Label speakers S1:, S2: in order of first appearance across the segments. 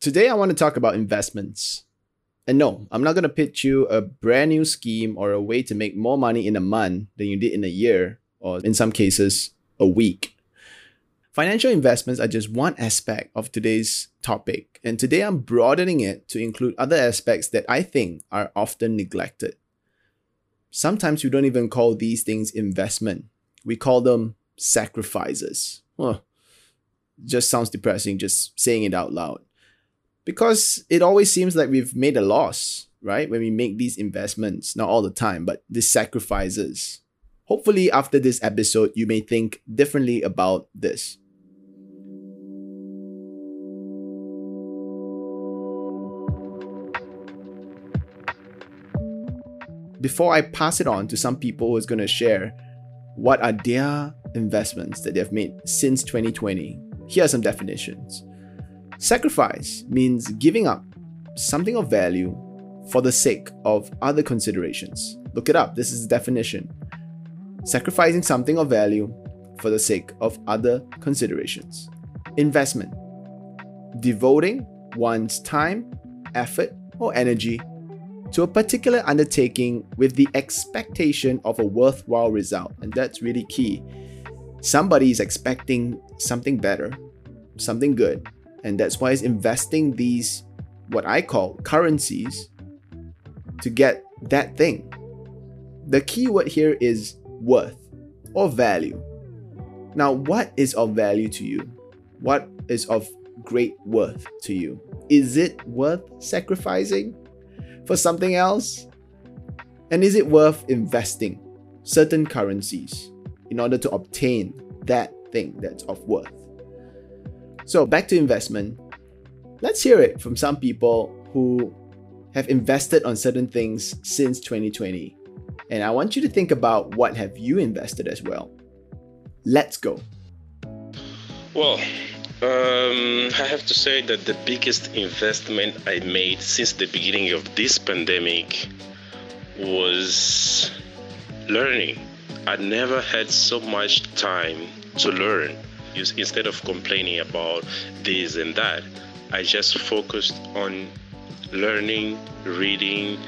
S1: Today, I want to talk about investments. And no, I'm not going to pitch you a brand new scheme or a way to make more money in a month than you did in a year, or in some cases, a week. Financial investments are just one aspect of today's topic, and today I'm broadening it to include other aspects that I think are often neglected. Sometimes we don't even call these things investment, we call them sacrifices. Well, just sounds depressing just saying it out loud because it always seems like we've made a loss, right? When we make these investments, not all the time, but these sacrifices. Hopefully, after this episode, you may think differently about this. Before I pass it on to some people who's going to share what are their investments that they've made since 2020, here are some definitions. Sacrifice means giving up something of value for the sake of other considerations. Look it up, this is the definition. Sacrificing something of value for the sake of other considerations. Investment devoting one's time, effort, or energy to a particular undertaking with the expectation of a worthwhile result. And that's really key. Somebody is expecting something better, something good, and that's why it's investing these, what I call currencies, to get that thing. The key word here is worth or value. Now, what is of value to you? What is of great worth to you? Is it worth sacrificing for something else? And is it worth investing certain currencies in order to obtain that thing that's of worth? So, back to investment. Let's hear it from some people who have invested on certain things since 2020. And I want you to think about what have you invested as well. Let's go.
S2: Well, um, I have to say that the biggest investment I made since the beginning of this pandemic was learning. I never had so much time to learn instead of complaining about this and that, I just focused on learning, reading.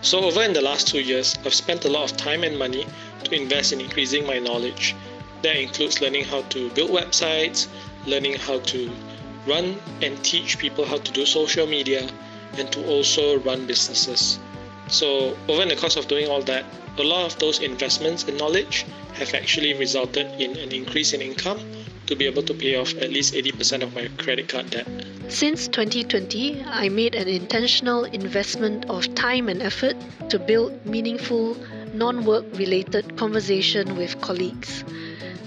S3: So, over in the last two years, I've spent a lot of time and money to invest in increasing my knowledge. That includes learning how to build websites, learning how to run and teach people how to do social media, and to also run businesses. So, over in the course of doing all that, a lot of those investments and knowledge have actually resulted in an increase in income to be able to pay off at least 80% of my credit card debt.
S4: Since 2020, I made an intentional investment of time and effort to build meaningful, non work related conversation with colleagues.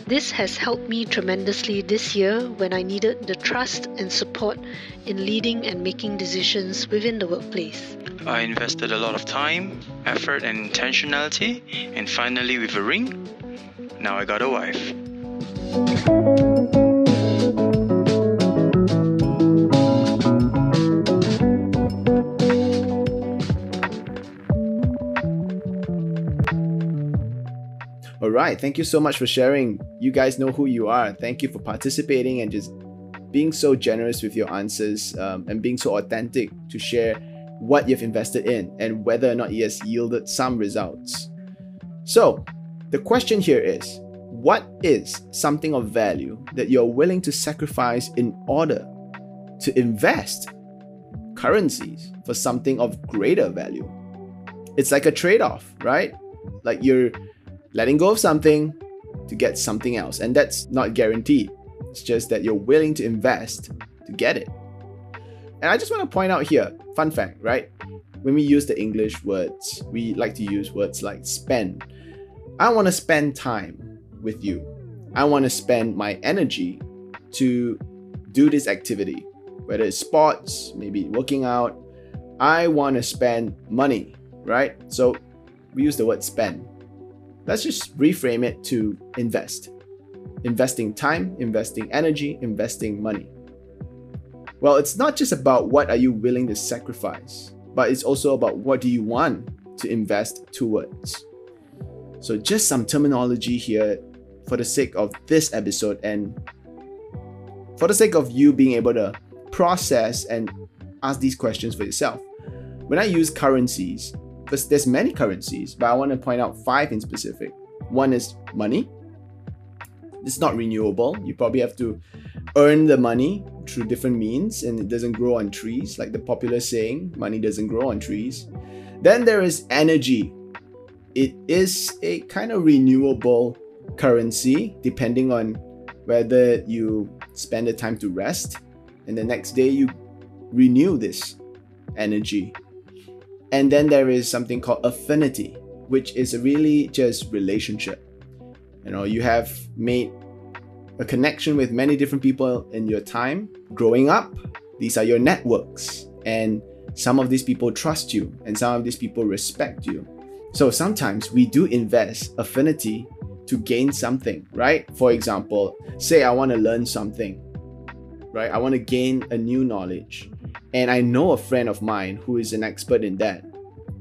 S4: This has helped me tremendously this year when I needed the trust and support in leading and making decisions within the workplace.
S5: I invested a lot of time, effort, and intentionality, and finally, with a ring, now I got a wife.
S1: Right. Thank you so much for sharing. You guys know who you are. Thank you for participating and just being so generous with your answers um, and being so authentic to share what you've invested in and whether or not it has yielded some results. So, the question here is what is something of value that you're willing to sacrifice in order to invest currencies for something of greater value? It's like a trade off, right? Like you're letting go of something to get something else. And that's not guaranteed. It's just that you're willing to invest to get it. And I just want to point out here fun fact, right? When we use the English words, we like to use words like spend. I want to spend time with you. I want to spend my energy to do this activity, whether it's sports, maybe working out. I want to spend money, right? So we use the word spend. Let's just reframe it to invest. Investing time, investing energy, investing money. Well, it's not just about what are you willing to sacrifice, but it's also about what do you want to invest towards. So just some terminology here for the sake of this episode and for the sake of you being able to process and ask these questions for yourself. When I use currencies, there's, there's many currencies, but I want to point out five in specific. One is money. It's not renewable. You probably have to earn the money through different means and it doesn't grow on trees, like the popular saying, money doesn't grow on trees. Then there is energy. It is a kind of renewable currency depending on whether you spend the time to rest and the next day you renew this energy. And then there is something called affinity, which is really just relationship. You know, you have made a connection with many different people in your time growing up. These are your networks, and some of these people trust you, and some of these people respect you. So sometimes we do invest affinity to gain something, right? For example, say I want to learn something, right? I want to gain a new knowledge, and I know a friend of mine who is an expert in that.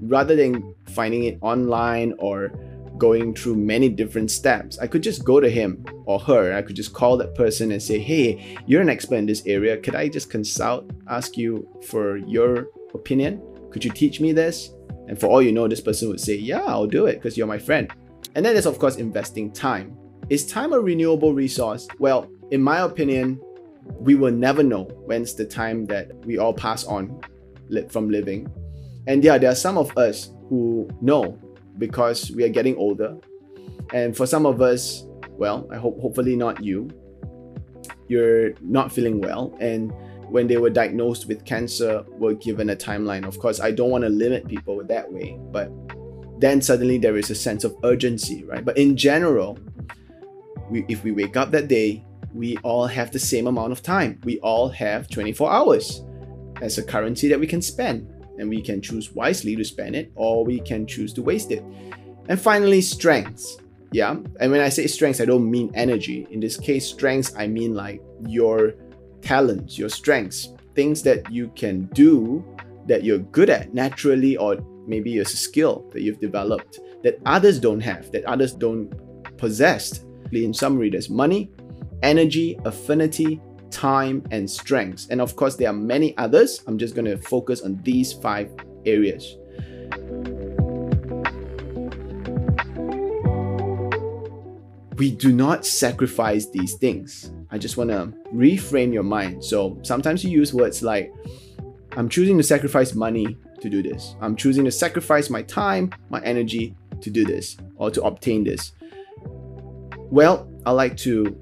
S1: Rather than finding it online or going through many different steps. I could just go to him or her. I could just call that person and say, Hey, you're an expert in this area. Could I just consult, ask you for your opinion? Could you teach me this? And for all you know, this person would say, Yeah, I'll do it because you're my friend. And then there's, of course, investing time. Is time a renewable resource? Well, in my opinion, we will never know when's the time that we all pass on from living. And yeah, there are some of us who know because we are getting older. And for some of us, well, I hope hopefully not you, you're not feeling well and when they were diagnosed with cancer were given a timeline. Of course, I don't want to limit people that way, but then suddenly there is a sense of urgency, right? But in general, we, if we wake up that day, we all have the same amount of time. We all have 24 hours as a currency that we can spend and we can choose wisely to spend it or we can choose to waste it. And finally, strengths. Yeah. And when I say strengths, I don't mean energy. In this case, strengths, I mean like your talents, your strengths, things that you can do that you're good at naturally, or maybe it's a skill that you've developed that others don't have, that others don't possess. In summary, there's money, energy, affinity, time, and strengths. And of course, there are many others. I'm just going to focus on these five areas. We do not sacrifice these things. I just want to reframe your mind. So sometimes you use words like, I'm choosing to sacrifice money to do this. I'm choosing to sacrifice my time, my energy to do this or to obtain this. Well, I like to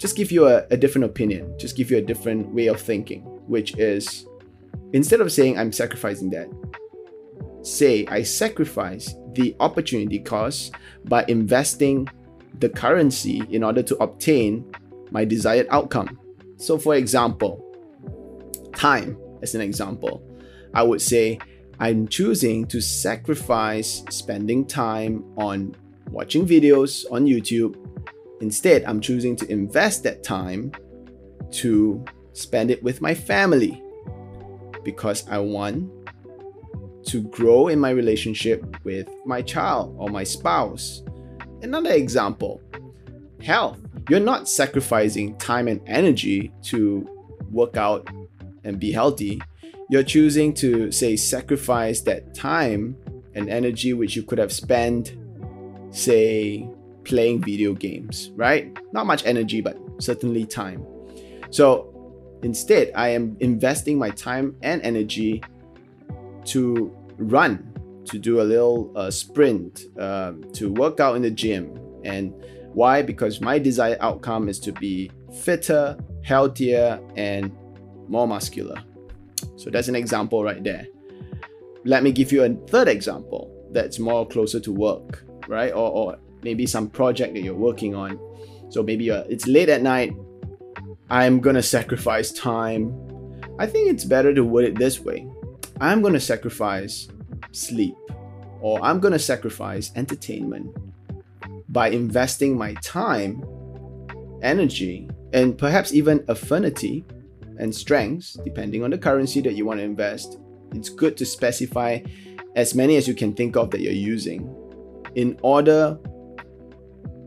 S1: just give you a, a different opinion, just give you a different way of thinking, which is instead of saying I'm sacrificing that, say I sacrifice the opportunity cost by investing the currency in order to obtain my desired outcome. So, for example, time as an example, I would say I'm choosing to sacrifice spending time on watching videos on YouTube Instead, I'm choosing to invest that time to spend it with my family because I want to grow in my relationship with my child or my spouse. Another example health. You're not sacrificing time and energy to work out and be healthy. You're choosing to, say, sacrifice that time and energy which you could have spent, say, playing video games, right? Not much energy, but certainly time. So instead, I am investing my time and energy to run, to do a little uh, sprint, uh, to work out in the gym. And why? Because my desired outcome is to be fitter, healthier, and more muscular. So that's an example right there. Let me give you a third example that's more closer to work, right? Or, or maybe some project that you're working on. So maybe it's late at night. I'm gonna sacrifice time. I think it's better to word it this way I'm gonna sacrifice sleep, or I'm gonna sacrifice entertainment by investing my time, energy, and perhaps even affinity and strengths, depending on the currency that you want to invest. It's good to specify as many as you can think of that you're using in order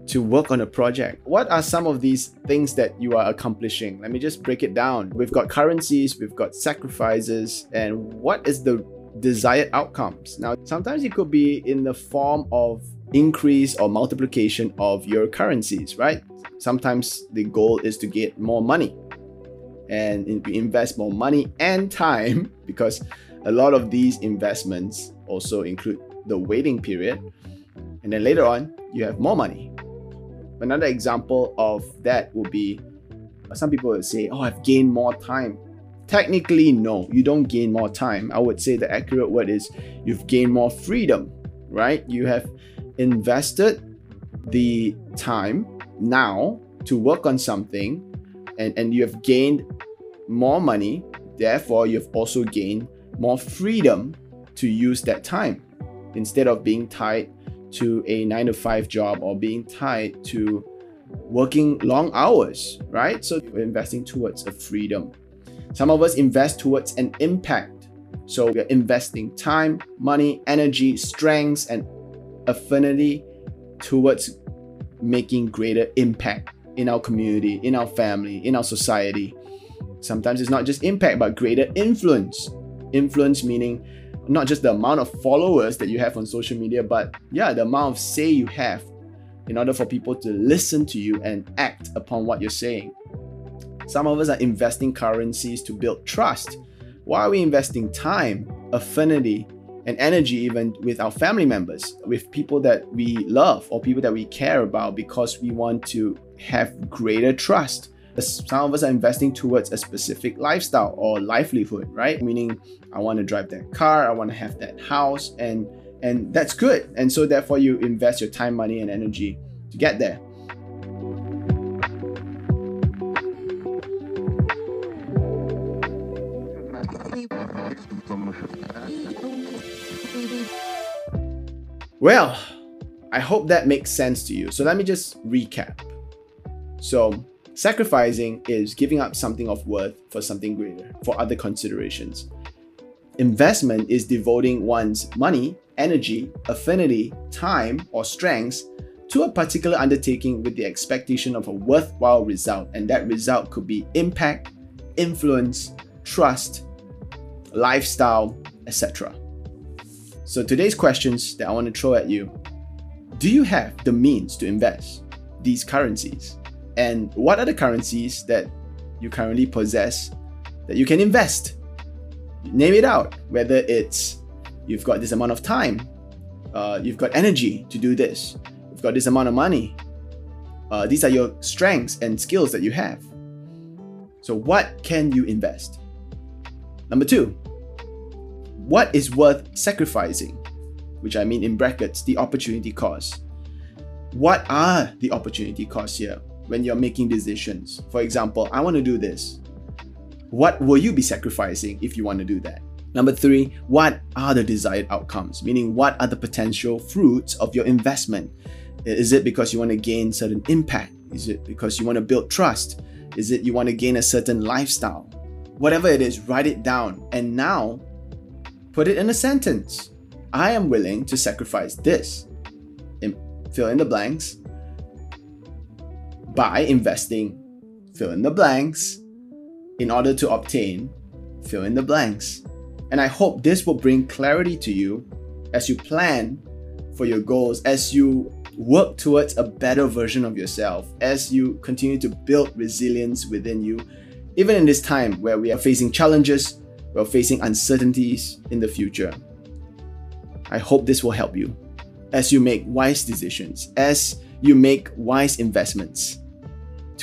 S1: to work on a project. What are some of these things that you are accomplishing? Let me just break it down. We've got currencies, we've got sacrifices, and what is the desired outcomes? Now, sometimes it could be in the form of increase or multiplication of your currencies, right? Sometimes the goal is to get more money and invest more money and time because a lot of these investments also include the waiting period. And then later on, you have more money. Another example of that would be uh, some people would say, Oh, I've gained more time. Technically, no, you don't gain more time. I would say the accurate word is you've gained more freedom, right? You have invested the time now to work on something and, and you have gained more money. Therefore, you've also gained more freedom to use that time instead of being tied to a nine to five job or being tied to working long hours, right? So we're investing towards a freedom. Some of us invest towards an impact. So we're investing time, money, energy, strengths, and affinity towards making greater impact in our community, in our family, in our society. Sometimes it's not just impact, but greater influence. Influence meaning not just the amount of followers that you have on social media, but yeah, the amount of say you have in order for people to listen to you and act upon what you're saying. Some of us are investing currencies to build trust. Why are we investing time, affinity, and energy even with our family members, with people that we love or people that we care about because we want to have greater trust? Some of us are investing towards a specific lifestyle or livelihood, right? Meaning, I want to drive that car, I want to have that house, and and that's good. And so, therefore, you invest your time, money, and energy to get there. Well, I hope that makes sense to you. So let me just recap. So, Sacrificing is giving up something of worth for something greater, for other considerations. Investment is devoting one's money, energy, affinity, time, or strengths to a particular undertaking with the expectation of a worthwhile result, and that result could be impact, influence, trust, lifestyle, etc. So, today's questions that I want to throw at you Do you have the means to invest these currencies? And what are the currencies that you currently possess that you can invest. Name it out, whether it's you've got this amount of time, uh, you've got energy to do this, you've got this amount of money. Uh, these are your strengths and skills that you have. So, what can you invest? Number two, what is worth sacrificing? Which I mean in brackets, the opportunity cost. What are the opportunity costs here? When you're making decisions. For example, I want to do this. What will you be sacrificing if you want to do that? Number three, what are the desired outcomes? Meaning, what are the potential fruits of your investment? Is it because you want to gain certain impact? Is it because you want to build trust? Is it you want to gain a certain lifestyle? Whatever it is, write it down and now put it in a sentence. I am willing to sacrifice this. fill in the blanks by investing fill in the blanks in order to obtain fill in the blanks. And I hope this will bring clarity to you as you plan for your goals, as you work towards a better version of yourself, as you continue to build resilience within you, even in this time where we are facing challenges, we're facing uncertainties in the future. I hope this will help you as you make wise decisions, as you make wise investments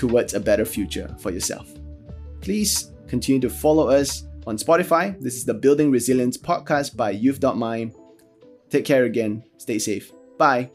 S1: towards a better future for yourself. Please continue to follow us on Spotify. This is the Building Resilience podcast by Youth.mind. Take care again. Stay safe. Bye.